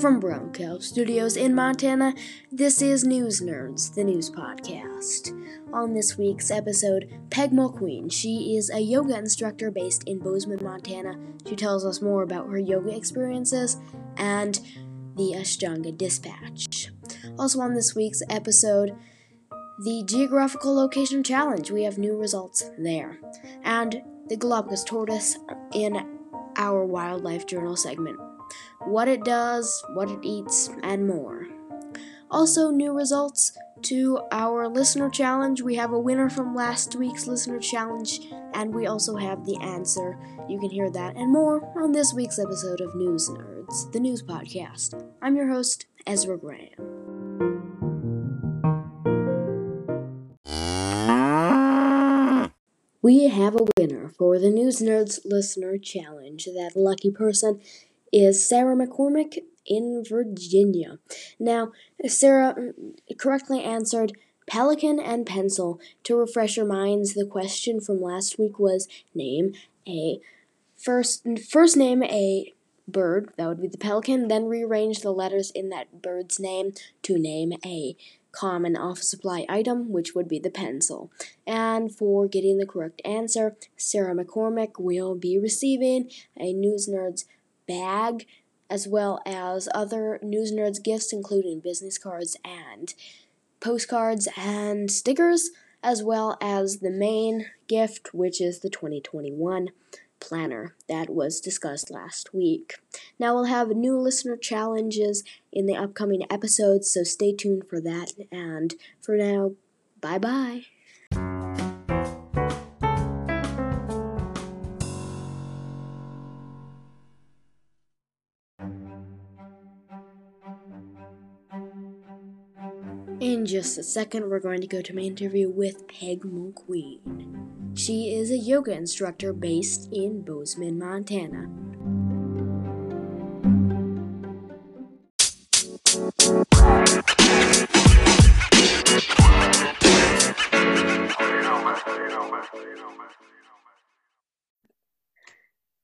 From Brown Cow Studios in Montana, this is News Nerds, the news podcast. On this week's episode, Peg Mulqueen. She is a yoga instructor based in Bozeman, Montana. She tells us more about her yoga experiences and the Ashtanga Dispatch. Also, on this week's episode, the Geographical Location Challenge. We have new results there. And the Galapagos tortoise in our Wildlife Journal segment what it does, what it eats, and more. Also, new results to our listener challenge. We have a winner from last week's listener challenge, and we also have the answer. You can hear that and more on this week's episode of News Nerds, the news podcast. I'm your host, Ezra Graham. We have a winner for the News Nerds Listener Challenge. That lucky person is Sarah McCormick in Virginia. Now, Sarah mm, correctly answered pelican and pencil. To refresh your minds, the question from last week was name a first first name a bird, that would be the pelican, then rearrange the letters in that bird's name to name a common office supply item, which would be the pencil. And for getting the correct answer, Sarah McCormick will be receiving a News Nerds bag, as well as other News Nerds gifts, including business cards and postcards and stickers, as well as the main gift, which is the 2021 planner that was discussed last week. Now, we'll have new listener challenges in the upcoming episodes, so stay tuned for that. And for now, bye bye. Just a second, we're going to go to my interview with Peg Mulqueen. She is a yoga instructor based in Bozeman, Montana.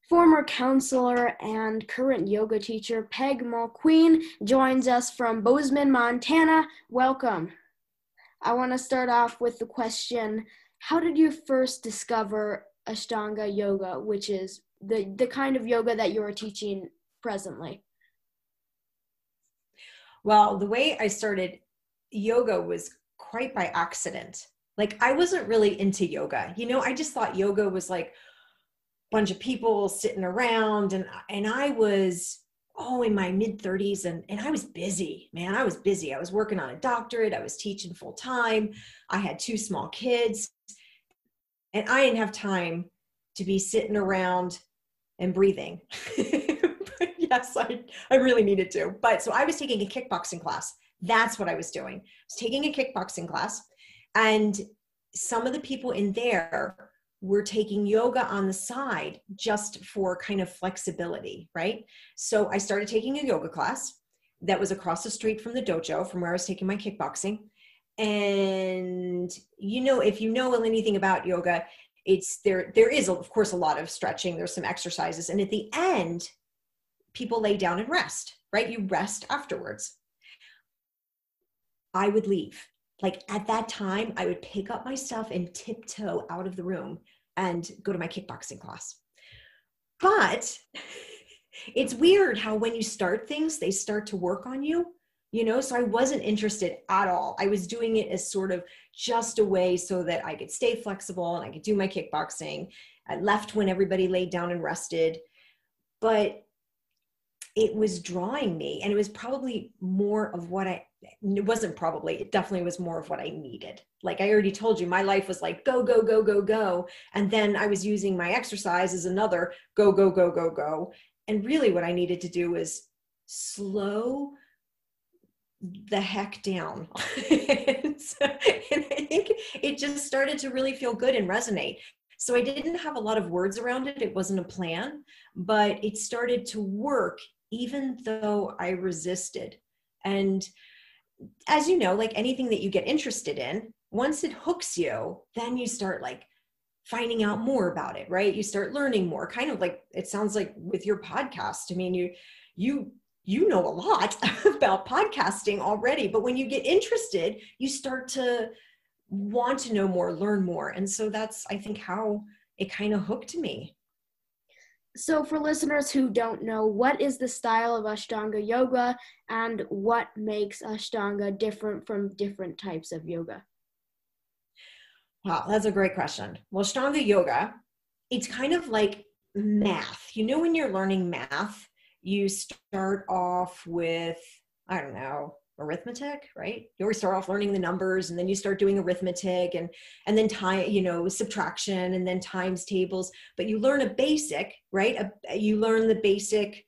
Former counselor and current yoga teacher Peg Mulqueen joins us from Bozeman, Montana. Welcome. I want to start off with the question How did you first discover Ashtanga yoga, which is the, the kind of yoga that you are teaching presently? Well, the way I started yoga was quite by accident. Like, I wasn't really into yoga. You know, I just thought yoga was like, a bunch of people sitting around and and I was oh in my mid 30s and and I was busy man I was busy. I was working on a doctorate I was teaching full time I had two small kids and I didn't have time to be sitting around and breathing. Yes I I really needed to. But so I was taking a kickboxing class. That's what I was doing. I was taking a kickboxing class and some of the people in there we're taking yoga on the side just for kind of flexibility, right? So I started taking a yoga class that was across the street from the dojo from where I was taking my kickboxing. And you know, if you know anything about yoga, it's there there is of course a lot of stretching, there's some exercises and at the end people lay down and rest, right? You rest afterwards. I would leave like at that time i would pick up my stuff and tiptoe out of the room and go to my kickboxing class. But it's weird how when you start things, they start to work on you, you know? So I wasn't interested at all. I was doing it as sort of just a way so that I could stay flexible and I could do my kickboxing. I left when everybody laid down and rested. But it was drawing me and it was probably more of what i it wasn't probably it definitely was more of what i needed. Like i already told you my life was like go go go go go. And then i was using my exercise as another go go go go go. And really what i needed to do was slow the heck down. And, so, and i think it just started to really feel good and resonate. So I didn't have a lot of words around it. It wasn't a plan, but it started to work even though I resisted. And as you know, like anything that you get interested in, once it hooks you, then you start like finding out more about it, right? You start learning more, kind of like it sounds like with your podcast. I mean, you you you know a lot about podcasting already but when you get interested you start to want to know more learn more and so that's i think how it kind of hooked me so for listeners who don't know what is the style of ashtanga yoga and what makes ashtanga different from different types of yoga? Wow that's a great question. Well ashtanga yoga it's kind of like math. You know when you're learning math you start off with, I don't know, arithmetic right? You always start off learning the numbers and then you start doing arithmetic and and then time you know subtraction and then times tables but you learn a basic right? A, you learn the basic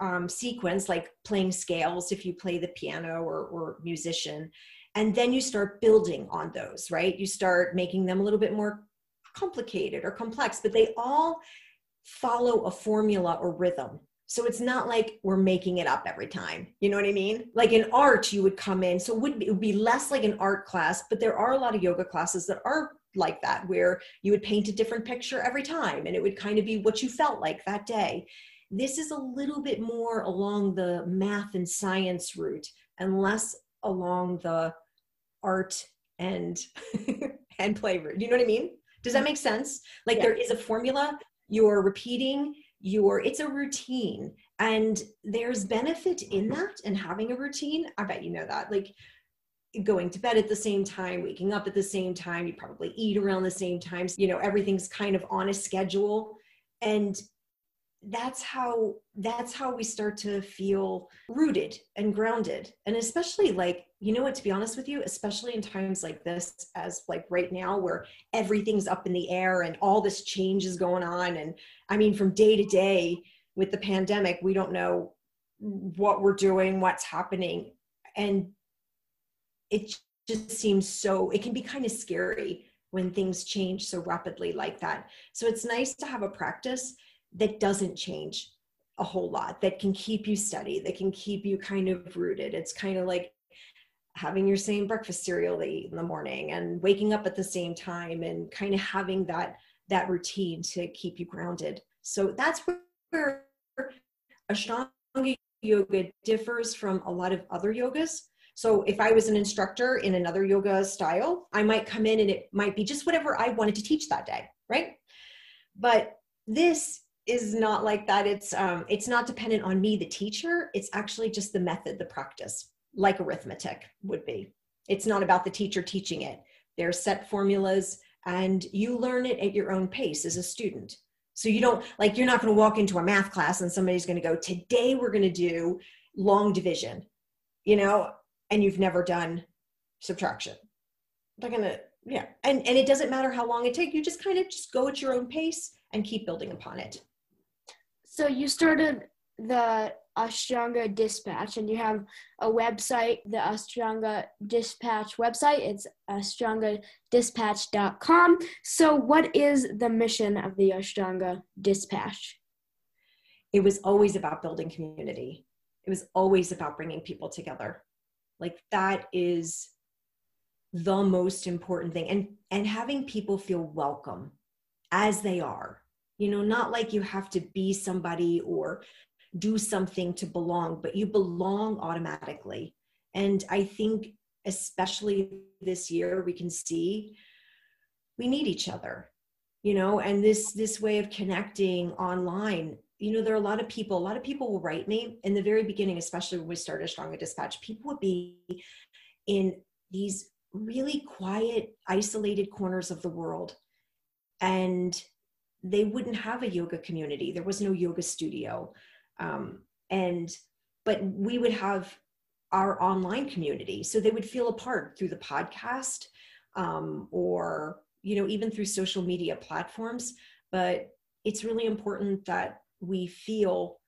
um, sequence like playing scales if you play the piano or, or musician and then you start building on those right? You start making them a little bit more complicated or complex but they all follow a formula or rhythm so it's not like we're making it up every time. You know what I mean? Like in art, you would come in. So it would, be, it would be less like an art class, but there are a lot of yoga classes that are like that, where you would paint a different picture every time and it would kind of be what you felt like that day. This is a little bit more along the math and science route and less along the art and and play route. You know what I mean? Does that mm-hmm. make sense? Like yeah. there is a formula, you're repeating your it's a routine and there's benefit in that and having a routine i bet you know that like going to bed at the same time waking up at the same time you probably eat around the same times you know everything's kind of on a schedule and that's how that's how we start to feel rooted and grounded. And especially like you know what to be honest with you especially in times like this as like right now where everything's up in the air and all this change is going on. And i mean from day to day with the pandemic we don't know what we're doing what's happening. And it just seems so it can be kind of scary when things change so rapidly like that. So it's nice to have a practice that doesn't change a whole lot that can keep you steady that can keep you kind of rooted. It's kind of like having your same breakfast cereal they eat in the morning and waking up at the same time and kind of having that that routine to keep you grounded. So that's where ashtanga yoga differs from a lot of other yogas. So if i was an instructor in another yoga style i might come in and it might be just whatever i wanted to teach that day right? But this is not like that. It's um it's not dependent on me the teacher. It's actually just the method the practice like arithmetic would be. It's not about the teacher teaching it. There's set formulas and you learn it at your own pace as a student. So you don't like you're not going to walk into a math class and somebody's going to go today we're going to do long division you know and you've never done subtraction. They're going to yeah. And and it doesn't matter how long it takes. You just kind of just go at your own pace and keep building upon it so you started the Ashtanga Dispatch, and you have a website, the Ashtanga Dispatch website. It's ashtangadispatch.com. So, what is the mission of the Ashtanga Dispatch? It was always about building community. It was always about bringing people together. Like that is the most important thing, and and having people feel welcome as they are you know not like you have to be somebody or do something to belong but you belong automatically. And i think especially this year we can see we need each other you know and this this way of connecting online you know there are a lot of people a lot of people will write me in the very beginning especially when we started Ashtanga Dispatch people would be in these really quiet isolated corners of the world. And they wouldn't have a yoga community. There was no yoga studio. Um, and, but we would have our online community. So they would feel a part through the podcast um, or, you know, even through social media platforms. But it's really important that we feel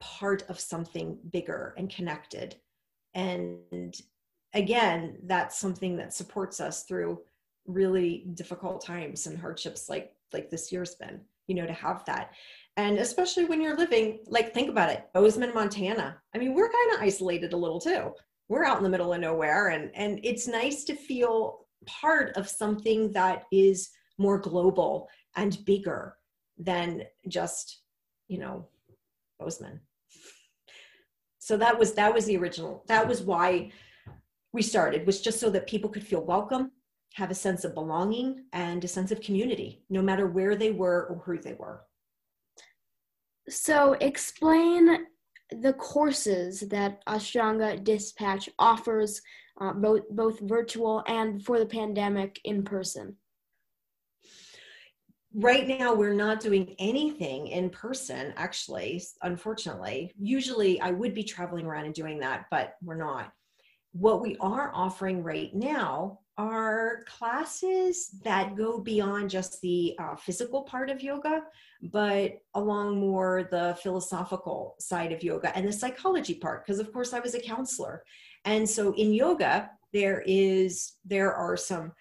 part of something bigger and connected. And again, that's something that supports us through really difficult times and hardships like like this year's been you know to have that. And especially when you're living like think about it bozeman montana. I mean we're kind of isolated a little too. We're out in the middle of nowhere and and it's nice to feel part of something that is more global and bigger than just you know bozeman. So that was that was the original that was why we started was just so that people could feel welcome have a sense of belonging and a sense of community no matter where they were or who they were. So explain the courses that ashtanga dispatch offers uh, both both virtual and for the pandemic in person. Right now we're not doing anything in person actually unfortunately. Usually i would be traveling around and doing that but we're not. What we are offering right now are classes that go beyond just the uh, physical part of yoga but along more the philosophical side of yoga and the psychology part because of course i was a counselor and so in yoga there is there are some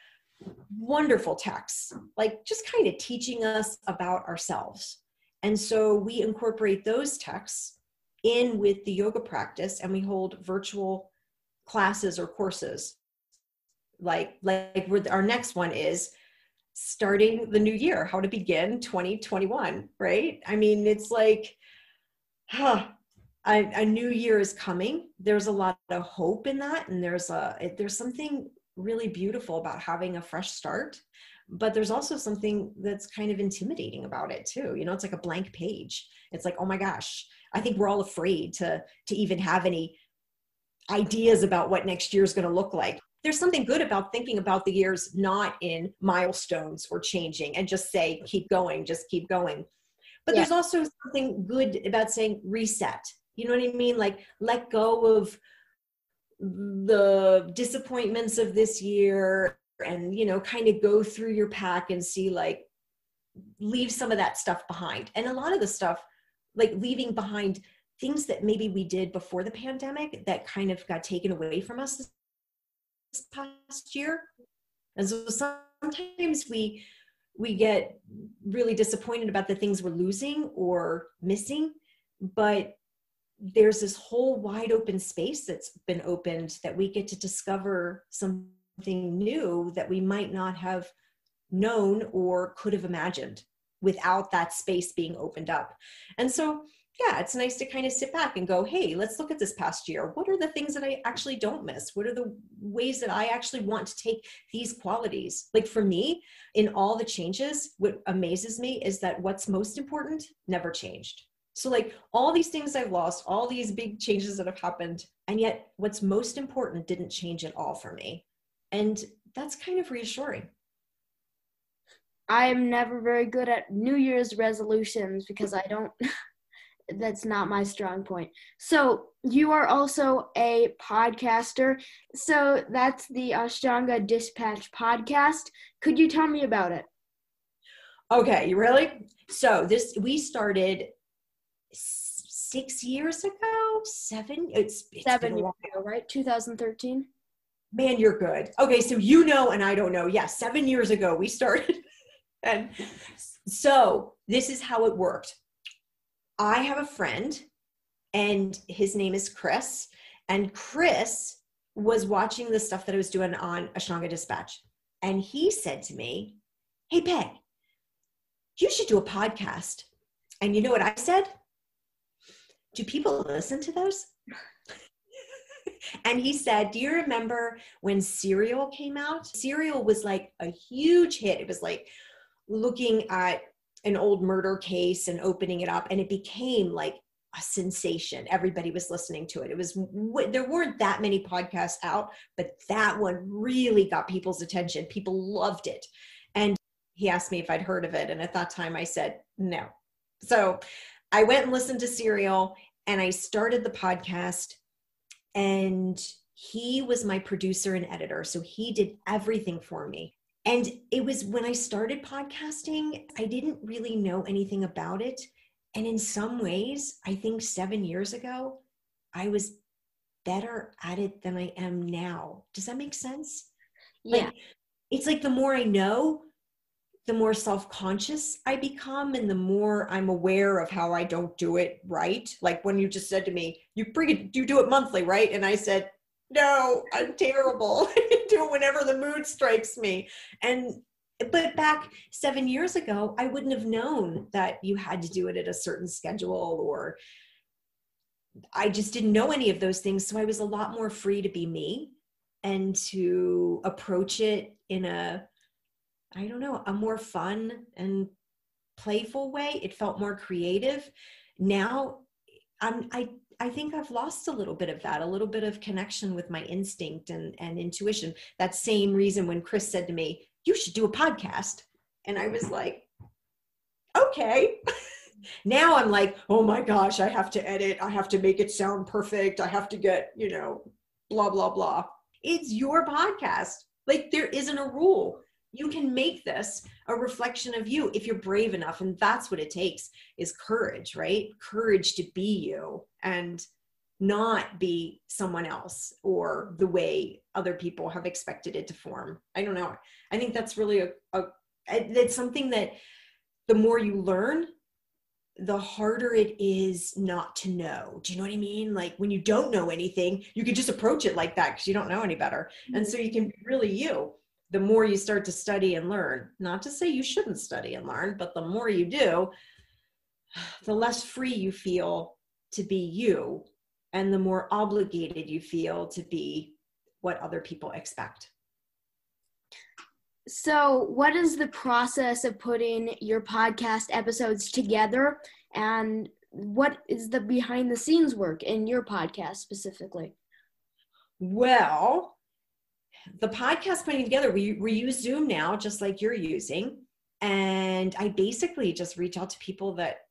wonderful texts, like just kind of teaching us about ourselves. And so we incorporate those texts in with the yoga practice and we hold virtual classes or courses. Like, like our next one is starting the new year, how to begin 2021, right? I mean, it's like, huh, a, a, new year is coming. There's a lot of hope in that. And there's a, there's something really beautiful about having a fresh start but there's also something that's kind of intimidating about it too you know it's like a blank page it's like oh my gosh i think we're all afraid to to even have any ideas about what next year is going to look like there's something good about thinking about the years not in milestones or changing and just say keep going just keep going. But yeah. there's also something good about saying reset. You know what i mean? Like let go of the disappointments of this year and you know kind of go through your pack and see like leave some of that stuff behind. And a lot of the stuff like leaving behind things that maybe we did before the pandemic that kind of got taken away from us past year and so sometimes we we get really disappointed about the things we're losing or missing but there's this whole wide open space that's been opened that we get to discover something new that we might not have known or could have imagined without that space being opened up. And so, yeah, it's nice to kind of sit back and go, hey, let's look at this past year. What are the things that I actually don't miss? What are the ways that I actually want to take these qualities? Like for me, in all the changes, what amazes me is that what's most important never changed. So, like all these things I've lost, all these big changes that have happened, and yet what's most important didn't change at all for me. And that's kind of reassuring. I am never very good at New Year's resolutions because I don't, that's not my strong point. So, you are also a podcaster. So, that's the Ashtanga Dispatch podcast. Could you tell me about it? Okay, you really? So, this we started six years ago, seven. It's, it's seven years ago, right? 2013. Man, you're good. Okay, so you know, and I don't know. Yes, yeah, seven years ago we started, and so this is how it worked. I have a friend, and his name is Chris, and Chris was watching the stuff that I was doing on Ashtanga Dispatch, and he said to me, "Hey, Peg, you should do a podcast." And you know what I said? do people listen to those? and he said, Do you remember when Serial came out? Serial was like a huge hit. It was like looking at an old murder case and opening it up, and it became like a sensation. Everybody was listening to it. It was there weren't that many podcasts out, but that one really got people's attention. People loved it. And he asked me if I'd heard of it, and at that time I said no. So I went and listened to Serial and I started the podcast and he was my producer and editor. So he did everything for me. And it was when I started podcasting, I didn't really know anything about it. And in some ways, I think seven years ago, I was better at it than I am now. Does that make sense? Yeah. Like, it's like the more I know, the more self-conscious I become and the more I'm aware of how I don't do it right. Like when you just said to me, you bring it, you do it monthly, right? And I said, no, I'm terrible. Do it whenever the mood strikes me. And but back seven years ago, I wouldn't have known that you had to do it at a certain schedule or I just didn't know any of those things. So I was a lot more free to be me and to approach it in a, I don't know, a more fun and playful way. It felt more creative. Now I'm, I, I think I've lost a little bit of that, a little bit of connection with my instinct and, and intuition. That same reason when Chris said to me, you should do a podcast. And I was like, okay. now I'm like, oh my gosh, I have to edit. I have to make it sound perfect. I have to get, you know, blah, blah, blah. It's your podcast. Like there isn't a rule. You can make this a reflection of you if you're brave enough. And that's what it takes is courage, right? Courage to be you and not be someone else or the way other people have expected it to form. I don't know. I think that's really a, a it's something that the more you learn, the harder it is not to know. Do you know what I mean? Like when you don't know anything, you can just approach it like that because you don't know any better. And mm-hmm. so you can be really you. The more you start to study and learn, not to say you shouldn't study and learn, but the more you do, the less free you feel to be you and the more obligated you feel to be what other people expect. So, what is the process of putting your podcast episodes together and what is the behind the scenes work in your podcast specifically? Well, the podcast putting together, we, we use Zoom now, just like you're using. And I basically just reach out to people that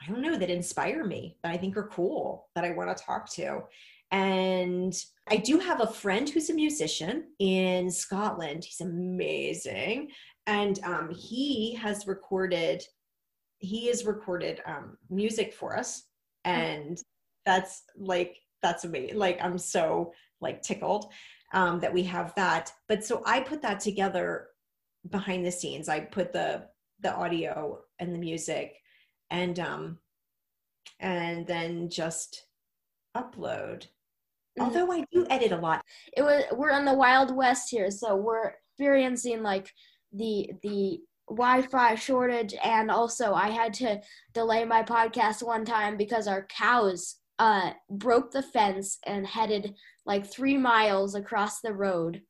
I don't know, that inspire me, that I think are cool, that I want to talk to. And I do have a friend who's a musician in Scotland. He's amazing. And um, he has recorded, he has recorded um, music for us. And that's like, that's amazing. Like, I'm so like tickled um, that we have that. But so I put that together behind the scenes. I put the, the audio and the music and um and then just upload mm-hmm. although i do edit a lot it was we're in the wild west here so we're experiencing like the the wi-fi shortage and also i had to delay my podcast one time because our cows uh broke the fence and headed like three miles across the road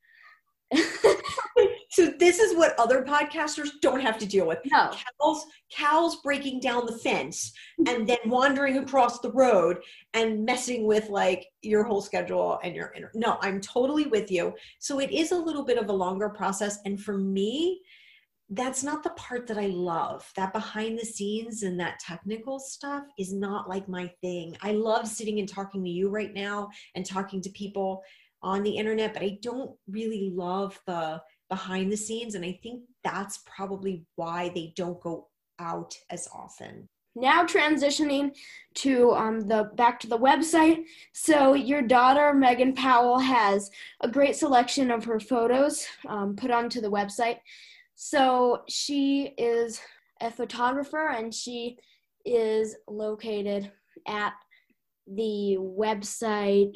so this is what other podcasters don't have to deal with. No. Cows, cows breaking down the fence and then wandering across the road and messing with like your whole schedule and your inner. No, I'm totally with you. So it is a little bit of a longer process. And for me, that's not the part that I love. That behind the scenes and that technical stuff is not like my thing. I love sitting and talking to you right now and talking to people on the internet, but I don't really love the behind the scenes. And I think that's probably why they don't go out as often. Now transitioning to um, the back to the website. So your daughter Megan Powell has a great selection of her photos um, put onto the website. So she is a photographer and she is located at the website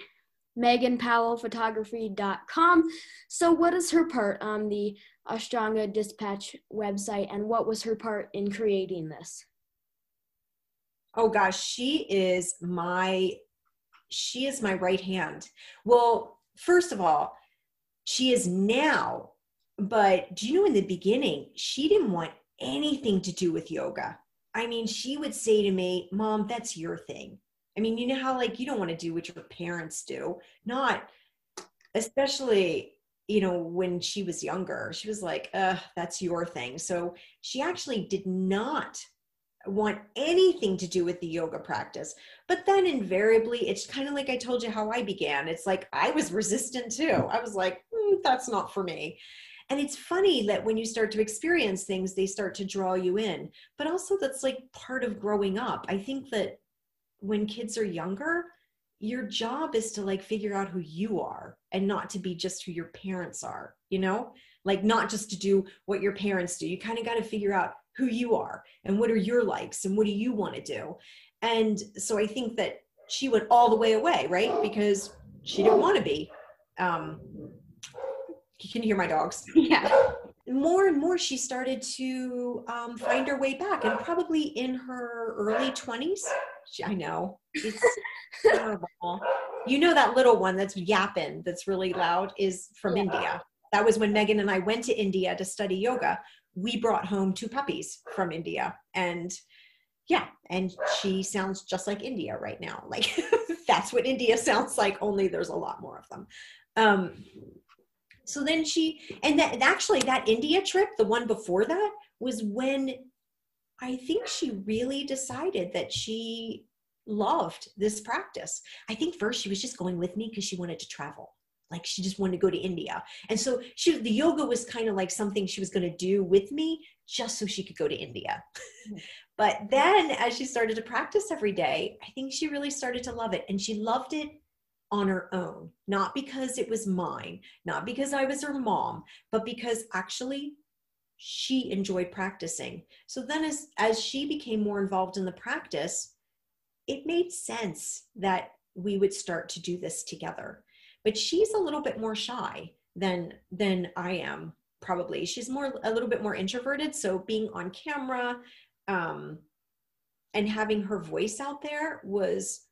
meganpowellphotography.com. So, what is her part on the Ashtanga Dispatch website, and what was her part in creating this? Oh gosh, she is my she is my right hand. Well, first of all, she is now, but do you know in the beginning, she didn't want anything to do with yoga. I mean, she would say to me, Mom, that's your thing. I mean, you know how like you don't want to do what your parents do, not especially you know when she was younger. She was like, "Uh, that's your thing." So she actually did not want anything to do with the yoga practice. But then invariably, it's kind of like I told you how I began. It's like I was resistant too. I was like, mm, that's not for me. And it's funny that when you start to experience things, they start to draw you in. But also, that's like part of growing up. I think that when kids are younger, your job is to like figure out who you are and not to be just who your parents are, you know? Like not just to do what your parents do. You kind of got to figure out who you are and what are your likes and what do you want to do. And so I think that she went all the way away, right? Because she didn't want to be. Um, you can hear my dogs. Yeah. More and more, she started to um, find her way back, and probably in her early 20s, She, I know. It's terrible. You know that little one that's yapping, that's really loud, is from Yeah. India. That was when Megan and I went to India to study yoga. We brought home two puppies from India. And yeah, and she sounds just like India right now. Like that's what India sounds like, only there's a lot more of them. Um, so then she, and that actually that India trip, the one before that, was when I think she really decided that she loved this practice. I think first she was just going with me because she wanted to travel. Like she just wanted to go to India. And so she the yoga was kind of like something she was going to do with me just so she could go to India. Mm-hmm. but then as she started to practice every day, I think she really started to love it and she loved it on her own, not because it was mine, not because I was her mom, but because actually she enjoyed practicing. So then as as she became more involved in the practice, it made sense that we would start to do this together. But she's a little bit more shy than than I am probably. She's more a little bit more introverted, so being on camera um and having her voice out there was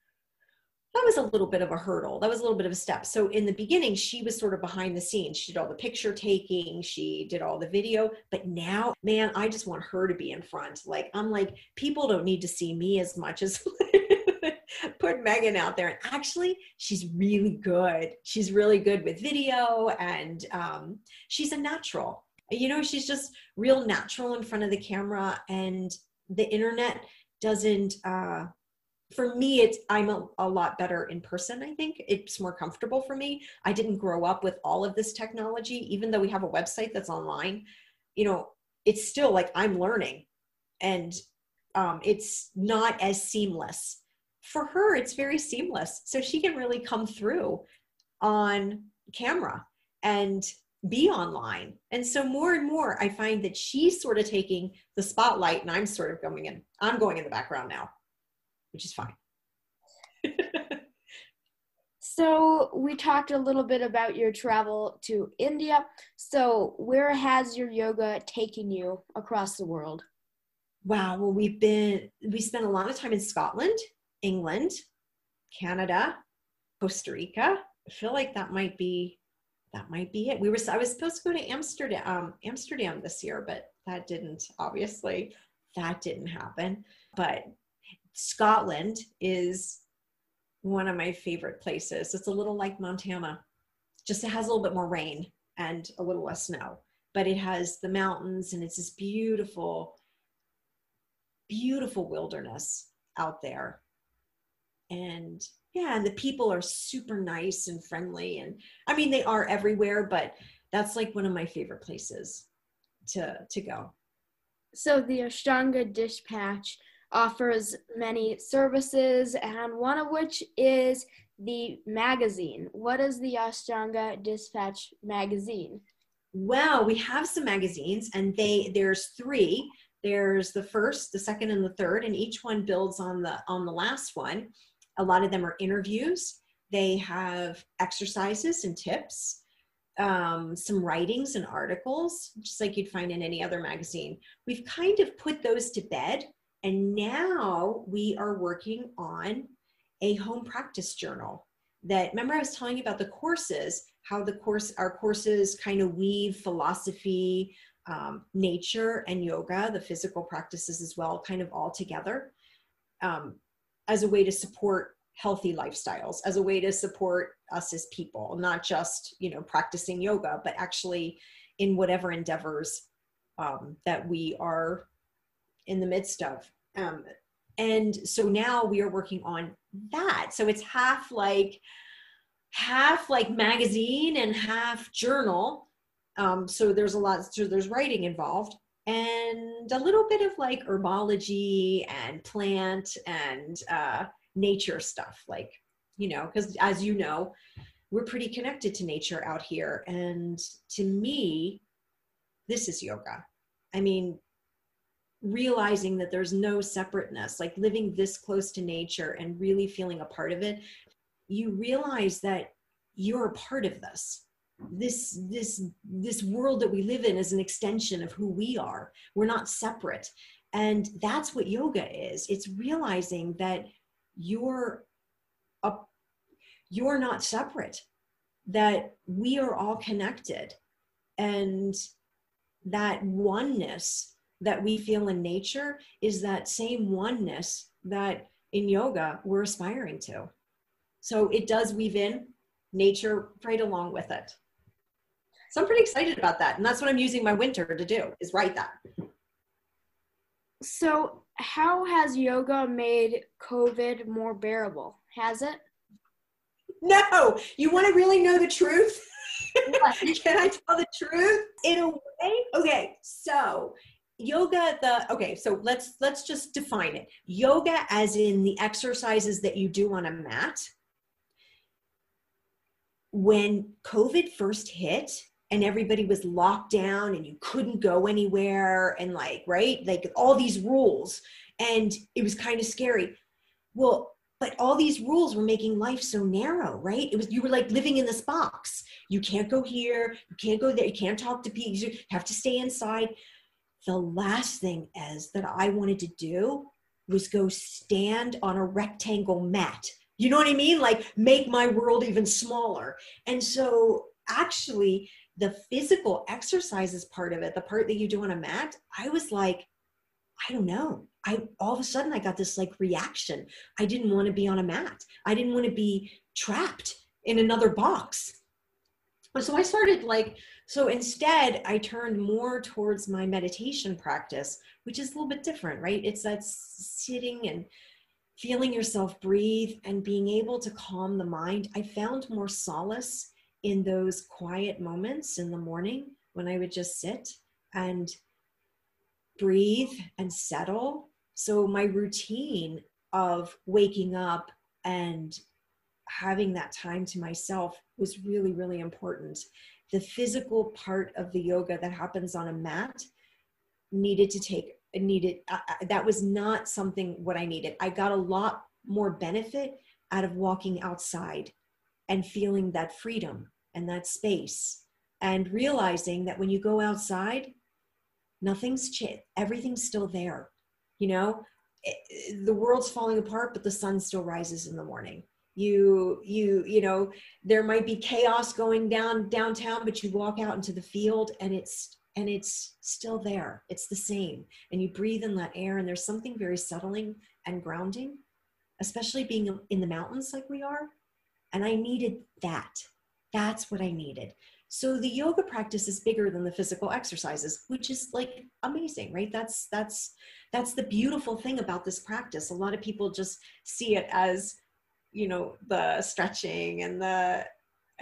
that was a little bit of a hurdle. That was a little bit of a step. So in the beginning, she was sort of behind the scenes. She did all the picture taking, she did all the video. But now, man, I just want her to be in front. Like, I'm like, people don't need to see me as much as put Megan out there. And actually, she's really good. She's really good with video and um, she's a natural. You know, she's just real natural in front of the camera. And the internet doesn't, uh, for me it's i'm a, a, lot better in person i think. It's more comfortable for me. I didn't grow up with all of this technology even though we have a website that's online. You know it's still like i'm learning. And um, it's not as seamless. For her it's very seamless. So she can really come through on camera and be online. And so more and more i find that she's sort of taking the spotlight and i'm sort of going in i'm going in the background now which is fine. so we talked a little bit about your travel to India. So where has your yoga taken you across the world? Wow, well we've been we spent a lot of time in Scotland, England, Canada, Costa Rica. I feel like that might be that might be it. We were I was supposed to go to Amsterdam um, Amsterdam this year, but that didn't obviously that didn't happen. But Scotland is one of my favorite places. It's a little like Montana, just it has a little bit more rain and a little less snow, but it has the mountains and it's this beautiful, beautiful wilderness out there. And yeah, and the people are super nice and friendly. And I mean, they are everywhere, but that's like one of my favorite places to to go. So the Ashtanga Dispatch offers many services, and one of which is the magazine. What is the Ashtanga Dispatch magazine? Well, we have some magazines, and they there's three. There's the first, the second, and the third, and each one builds on the on the last one. A lot of them are interviews. They have exercises and tips, um, some writings and articles, just like you'd find in any other magazine. We've kind of put those to bed and now we are working on a home practice journal that remember I was telling you about the courses, how the course our courses kind of weave philosophy, um, nature and yoga, the physical practices as well, kind of all together um, as a way to support healthy lifestyles, as a way to support us as people, not just you know practicing yoga, but actually in whatever endeavors um, that we are in the midst of. Um, and so now we are working on that. So it's half like half like magazine and half journal. Um, so there's a lot. So there's writing involved and a little bit of like herbology and plant and uh, nature stuff. Like you know, because as you know, we're pretty connected to nature out here. And to me, this is yoga. I mean, realizing that there's no separateness, like living this close to nature and really feeling a part of it, you realize that you're a part of this. This this this world that we live in is an extension of who we are. We're not separate. And that's what yoga is. It's realizing that you're up you're not separate that we are all connected and that oneness that we feel in nature is that same oneness that in yoga we're aspiring to. So it does weave in nature right along with it. So i'm pretty excited about that and that's what i'm using my winter to do is write that. So how has yoga made covid more bearable? Has it? No, you want to really know the truth? Can I tell the truth? In a way, okay. So yoga the okay so let's let's just define it. Yoga as in the exercises that you do on a mat. When covid first hit and everybody was locked down and you couldn't go anywhere and like right? Like all these rules and it was kind of scary. Well but all these rules were making life so narrow right? It was you were like living in this box. You can't go here. You can't go there. You can't talk to people. You have to stay inside the last thing as that i wanted to do was go stand on a rectangle mat you know what i mean like make my world even smaller and so actually the physical exercises part of it the part that you do on a mat i was like i don't know I all of a sudden I got this like reaction. I didn't want to be on a mat. I didn't want to be trapped in another box. So I started like so instead I turned more towards my meditation practice, which is a little bit different, right? It's that sitting and feeling yourself breathe and being able to calm the mind. I found more solace in those quiet moments in the morning when I would just sit and breathe and settle so my routine of waking up and having that time to myself was really, really important. The physical part of the yoga that happens on a mat needed to take, needed, uh, that was not something what I needed. I got a lot more benefit out of walking outside and feeling that freedom and that space and realizing that when you go outside, nothing's changed, everything's still there you know it, the world's falling apart but the sun still rises in the morning you you you know there might be chaos going down downtown but you walk out into the field and it's and it's still there. It's the same. And you breathe in that air and there's something very settling and grounding especially being in the mountains like we are. And i needed that. That's what i needed. So the yoga practice is bigger than the physical exercises which is like amazing right? That's that's that's the beautiful thing about this practice. A lot of people just see it as you know the stretching and the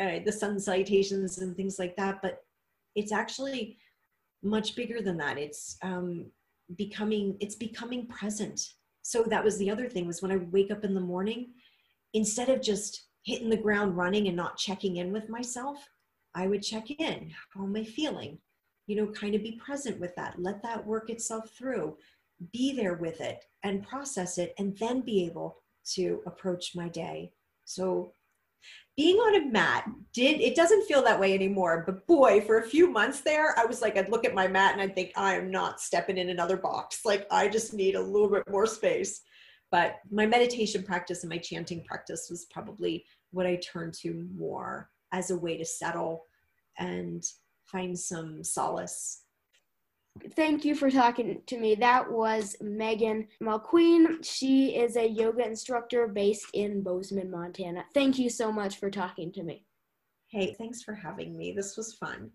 uh, the sun salutations and things like that but it's actually much bigger than that it's um, becoming it's becoming present so that was the other thing was when i wake up in the morning instead of just hitting the ground running and not checking in with myself I would check in. How am I feeling? You know, kind of be present with that. Let that work itself through. Be there with it and process it, and then be able to approach my day. So, being on a mat did it doesn't feel that way anymore but boy for a few months there i was like i'd look at my mat and i'd think i am not stepping in another box like i just need a little bit more space but my meditation practice and my chanting practice was probably what i turned to more as a way to settle and find some solace. Thank you for talking to me. That was Megan Mulqueen. She is a yoga instructor based in Bozeman, Montana. Thank you so much for talking to me. Hey, thanks for having me. This was fun.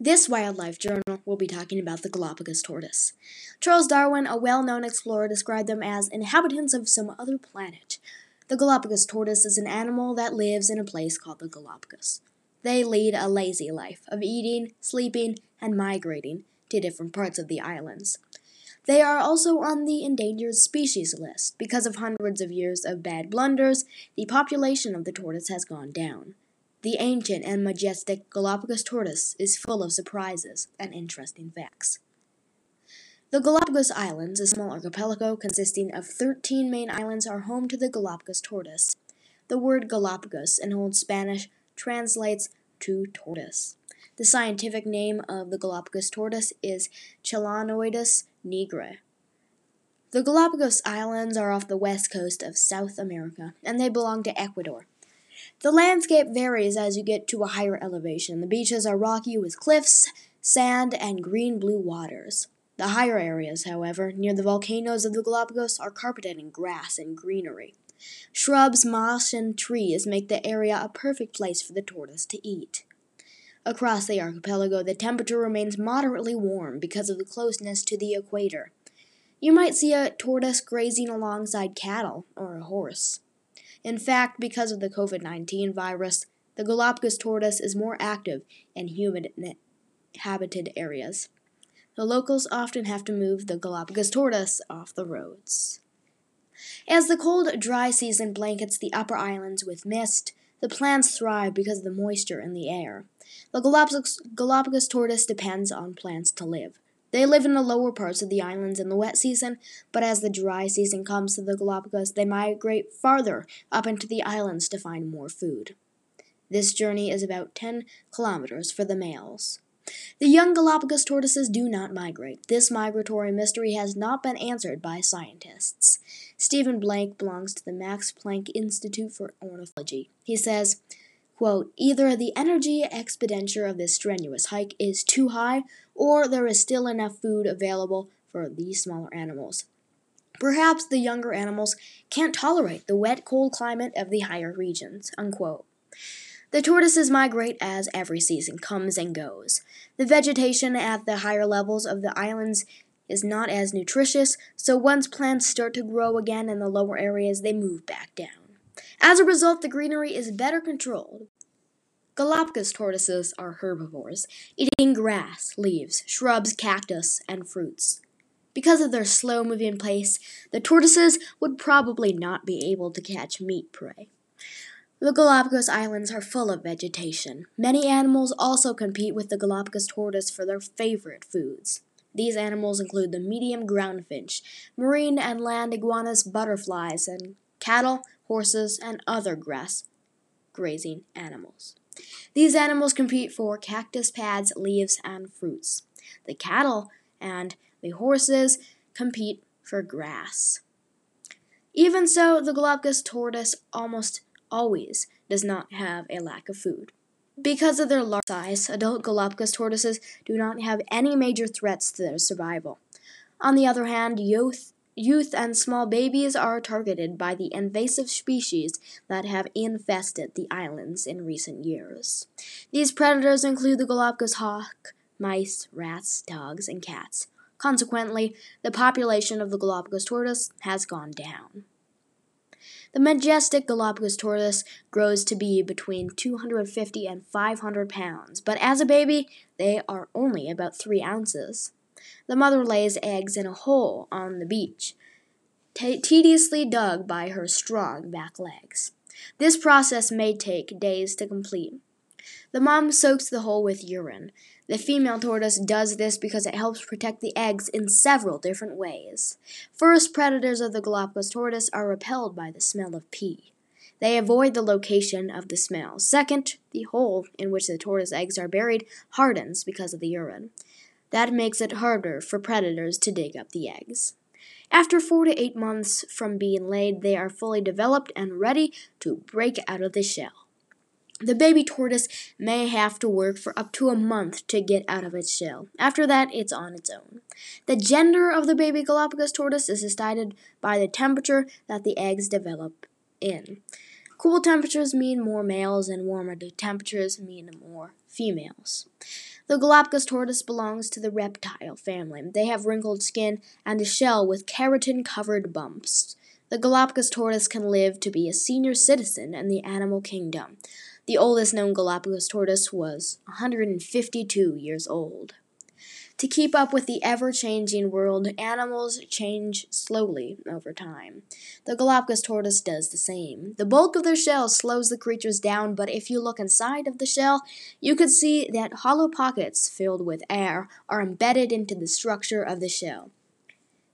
This wildlife journal will be talking about the Galapagos tortoise. Charles Darwin, a well known explorer, described them as inhabitants of some other planet. The Galapagos tortoise is an animal that lives in a place called the Galapagos. They lead a lazy life of eating, sleeping, and migrating to different parts of the islands. They are also on the endangered species list. Because of hundreds of years of bad blunders, the population of the tortoise has gone down. The ancient and majestic Galapagos tortoise is full of surprises and interesting facts. The Galapagos Islands, a small archipelago consisting of 13 main islands, are home to the Galapagos tortoise. The word Galapagos in Old Spanish translates to tortoise. The scientific name of the Galapagos tortoise is Chelonoidis nigra. The Galapagos Islands are off the west coast of South America, and they belong to Ecuador. The landscape varies as you get to a higher elevation. The beaches are rocky with cliffs, sand, and green blue waters. The higher areas, however, near the volcanoes of the Galapagos, are carpeted in grass and greenery. Shrubs, moss, and trees make the area a perfect place for the tortoise to eat. Across the archipelago, the temperature remains moderately warm because of the closeness to the equator. You might see a tortoise grazing alongside cattle or a horse. In fact, because of the COVID 19 virus, the Galapagos tortoise is more active in humid inhabited areas. The locals often have to move the Galapagos tortoise off the roads. As the cold, dry season blankets the upper islands with mist, the plants thrive because of the moisture in the air. The Galapagos, Galapagos tortoise depends on plants to live. They live in the lower parts of the islands in the wet season, but as the dry season comes to the Galapagos, they migrate farther up into the islands to find more food. This journey is about 10 kilometers for the males. The young Galapagos tortoises do not migrate. This migratory mystery has not been answered by scientists. Stephen Blake belongs to the Max Planck Institute for Ornithology. He says, quote, Either the energy expenditure of this strenuous hike is too high, or there is still enough food available for these smaller animals. Perhaps the younger animals can't tolerate the wet, cold climate of the higher regions. Unquote. The tortoises migrate as every season comes and goes. The vegetation at the higher levels of the islands is not as nutritious, so once plants start to grow again in the lower areas, they move back down. As a result, the greenery is better controlled. Galapagos tortoises are herbivores, eating grass, leaves, shrubs, cactus, and fruits. Because of their slow moving pace, the tortoises would probably not be able to catch meat prey. The Galapagos Islands are full of vegetation. Many animals also compete with the Galapagos tortoise for their favorite foods. These animals include the medium ground finch, marine and land iguanas, butterflies, and cattle, horses, and other grass grazing animals. These animals compete for cactus pads, leaves, and fruits. The cattle and the horses compete for grass. Even so, the Galapagos tortoise almost always does not have a lack of food. Because of their large size, adult Galapagos tortoises do not have any major threats to their survival. On the other hand, youth, youth and small babies are targeted by the invasive species that have infested the islands in recent years. These predators include the Galapagos hawk, mice, rats, dogs, and cats. Consequently, the population of the Galapagos tortoise has gone down. The majestic Galapagos tortoise grows to be between 250 and 500 pounds, but as a baby, they are only about 3 ounces. The mother lays eggs in a hole on the beach, t- tediously dug by her strong back legs. This process may take days to complete. The mom soaks the hole with urine. The female tortoise does this because it helps protect the eggs in several different ways. First, predators of the Galapagos tortoise are repelled by the smell of pee. They avoid the location of the smell. Second, the hole in which the tortoise eggs are buried hardens because of the urine. That makes it harder for predators to dig up the eggs. After four to eight months from being laid, they are fully developed and ready to break out of the shell. The baby tortoise may have to work for up to a month to get out of its shell. After that, it's on its own. The gender of the baby Galapagos tortoise is decided by the temperature that the eggs develop in. Cool temperatures mean more males, and warmer temperatures mean more females. The Galapagos tortoise belongs to the reptile family. They have wrinkled skin and a shell with keratin covered bumps. The Galapagos tortoise can live to be a senior citizen in the animal kingdom. The oldest known Galapagos tortoise was 152 years old. To keep up with the ever changing world, animals change slowly over time. The Galapagos tortoise does the same. The bulk of their shell slows the creatures down, but if you look inside of the shell, you could see that hollow pockets filled with air are embedded into the structure of the shell.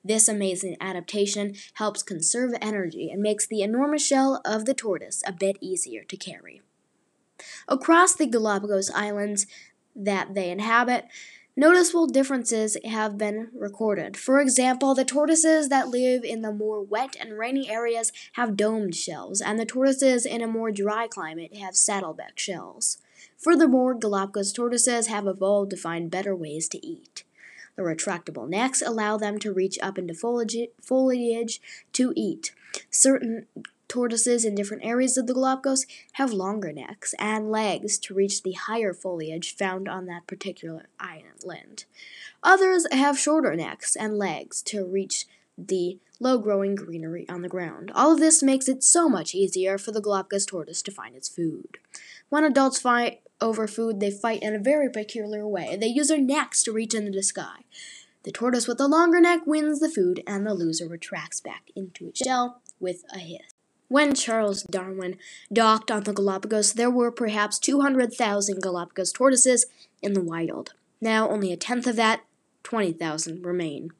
This amazing adaptation helps conserve energy and makes the enormous shell of the tortoise a bit easier to carry. Across the Galapagos Islands that they inhabit, noticeable differences have been recorded. For example, the tortoises that live in the more wet and rainy areas have domed shells, and the tortoises in a more dry climate have saddleback shells. Furthermore, Galapagos tortoises have evolved to find better ways to eat. The retractable necks allow them to reach up into foliage to eat. Certain tortoises in different areas of the Galapagos have longer necks and legs to reach the higher foliage found on that particular island. Others have shorter necks and legs to reach the low growing greenery on the ground. All of this makes it so much easier for the Galapagos tortoise to find its food. When adults fight over food, they fight in a very peculiar way. They use their necks to reach into the sky. The tortoise with the longer neck wins the food, and the loser retracts back into its shell with a hiss. When Charles Darwin docked on the Galapagos, there were perhaps 200,000 Galapagos tortoises in the wild. Now, only a tenth of that, 20,000, remain.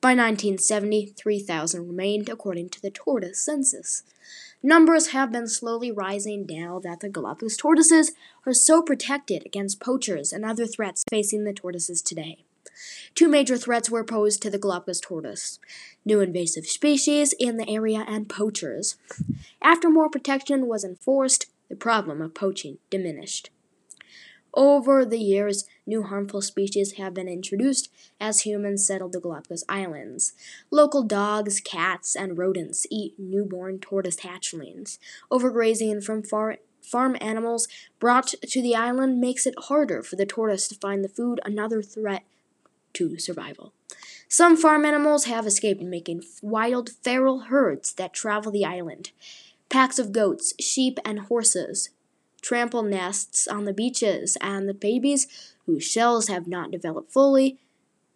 By 1970, 3,000 remained according to the tortoise census. Numbers have been slowly rising now that the Galapagos tortoises are so protected against poachers and other threats facing the tortoises today. Two major threats were posed to the Galapagos tortoise new invasive species in the area and poachers. After more protection was enforced, the problem of poaching diminished. Over the years, new harmful species have been introduced as humans settled the Galapagos Islands. Local dogs, cats, and rodents eat newborn tortoise hatchlings. Overgrazing from far farm animals brought to the island makes it harder for the tortoise to find the food another threat to survival. Some farm animals have escaped, making wild feral herds that travel the island. Packs of goats, sheep, and horses trample nests on the beaches, and the babies whose shells have not developed fully.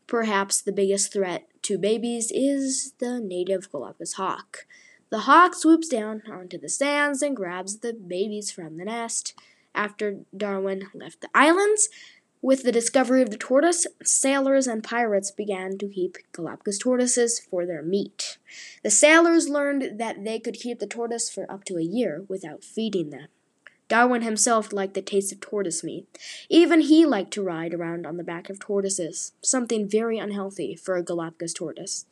Perhaps the biggest threat to babies is the native Galapagos hawk. The hawk swoops down onto the sands and grabs the babies from the nest. After Darwin left the islands, with the discovery of the tortoise, sailors and pirates began to keep Galapagos tortoises for their meat. The sailors learned that they could keep the tortoise for up to a year without feeding them. Darwin himself liked the taste of tortoise meat. Even he liked to ride around on the back of tortoises, something very unhealthy for a Galapagos tortoise.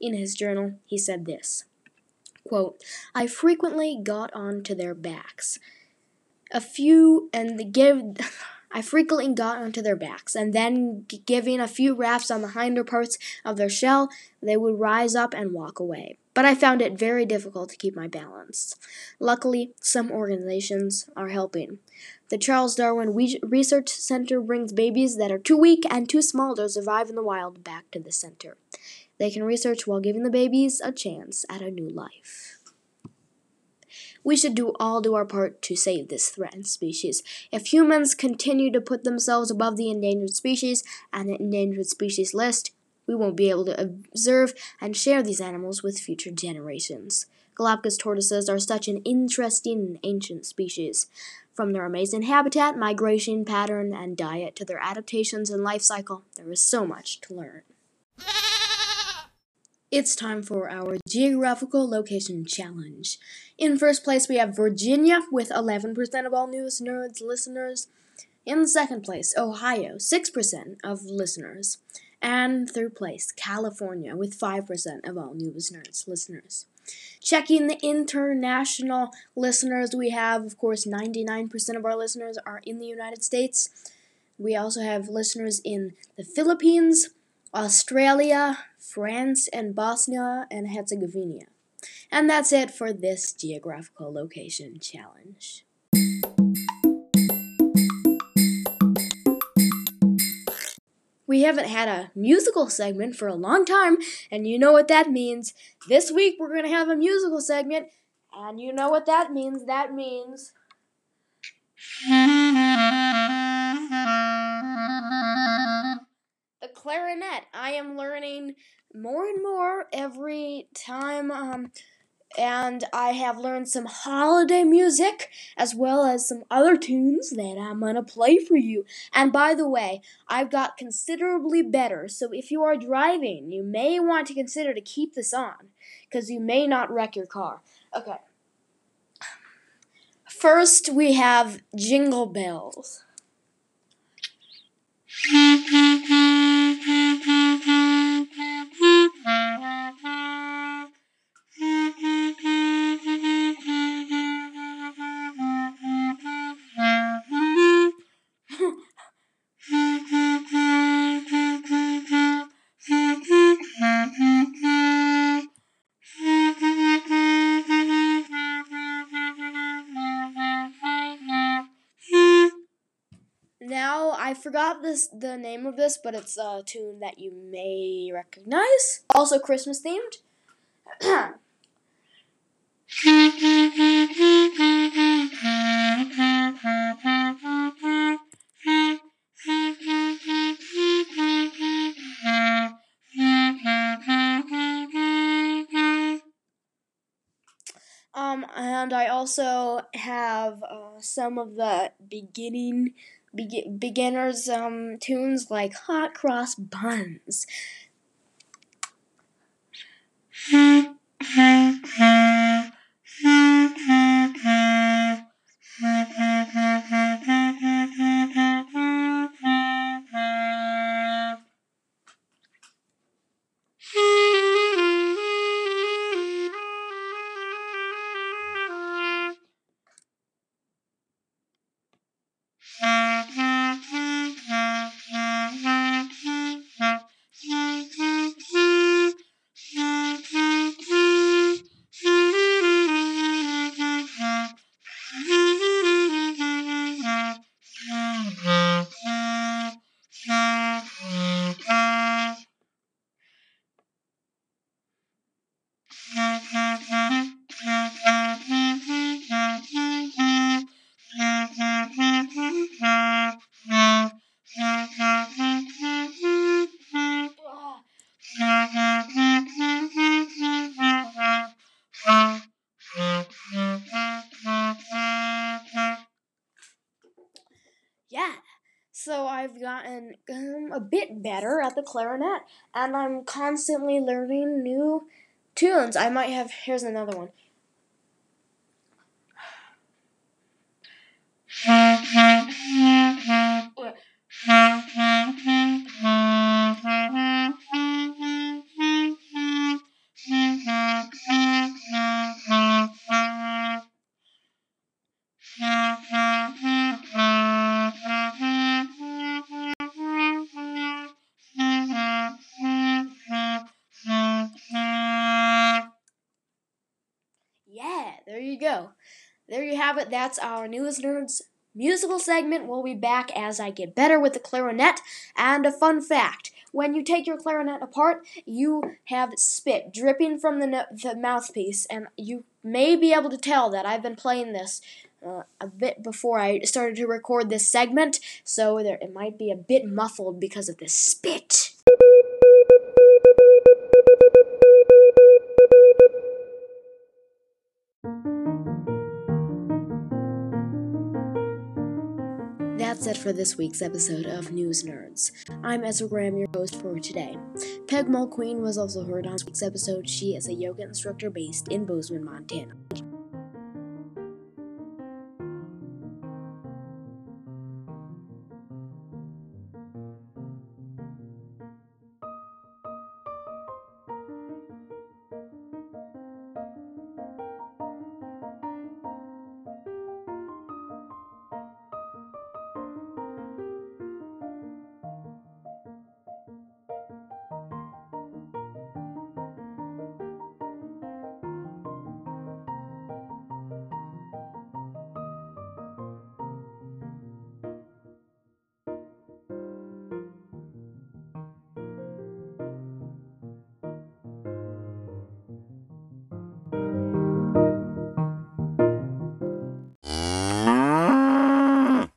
In his journal, he said this quote, I frequently got on to their backs. A few and give I frequently got onto their backs, and then, giving a few raps on the hinder parts of their shell, they would rise up and walk away. But I found it very difficult to keep my balance. Luckily, some organizations are helping. The Charles Darwin Research Center brings babies that are too weak and too small to survive in the wild back to the center. They can research while giving the babies a chance at a new life. We should do all do our part to save this threatened species. If humans continue to put themselves above the endangered species and the endangered species list, we won't be able to observe and share these animals with future generations. Galapagos tortoises are such an interesting and ancient species. From their amazing habitat, migration pattern, and diet to their adaptations and life cycle, there is so much to learn. It's time for our geographical location challenge. In first place, we have Virginia with 11% of all news nerds listeners. In second place, Ohio, 6% of listeners. And third place, California with 5% of all news nerds listeners. Checking the international listeners, we have, of course, 99% of our listeners are in the United States. We also have listeners in the Philippines, Australia, France, and Bosnia and Herzegovina. And that's it for this geographical location challenge. We haven't had a musical segment for a long time, and you know what that means. This week we're going to have a musical segment, and you know what that means. That means. the clarinet. I am learning more and more every time um, and I have learned some holiday music as well as some other tunes that I'm gonna play for you. And by the way, I've got considerably better, so if you are driving, you may want to consider to keep this on, because you may not wreck your car. Okay. First, we have Jingle Bells. forgot this the name of this, but it's a tune that you may recognize. Also Christmas themed. Um, and I also have uh, some of the beginning be- beginners um, tunes like Hot Cross Buns. Clarinet, and I'm constantly learning new tunes. I might have. Here's another one. There you have it. That's our News Nerds musical segment. We'll be back as I get better with the clarinet. And a fun fact when you take your clarinet apart, you have spit dripping from the, no- the mouthpiece, and you may be able to tell that I've been playing this. Uh, a bit before I started to record this segment, so there it might be a bit muffled because of the spit. That's it for this week's episode of News Nerds. I'm Ezra Graham, your host for today. Peg Mulqueen was also heard on this week's episode. She is a yoga instructor based in Bozeman, Montana.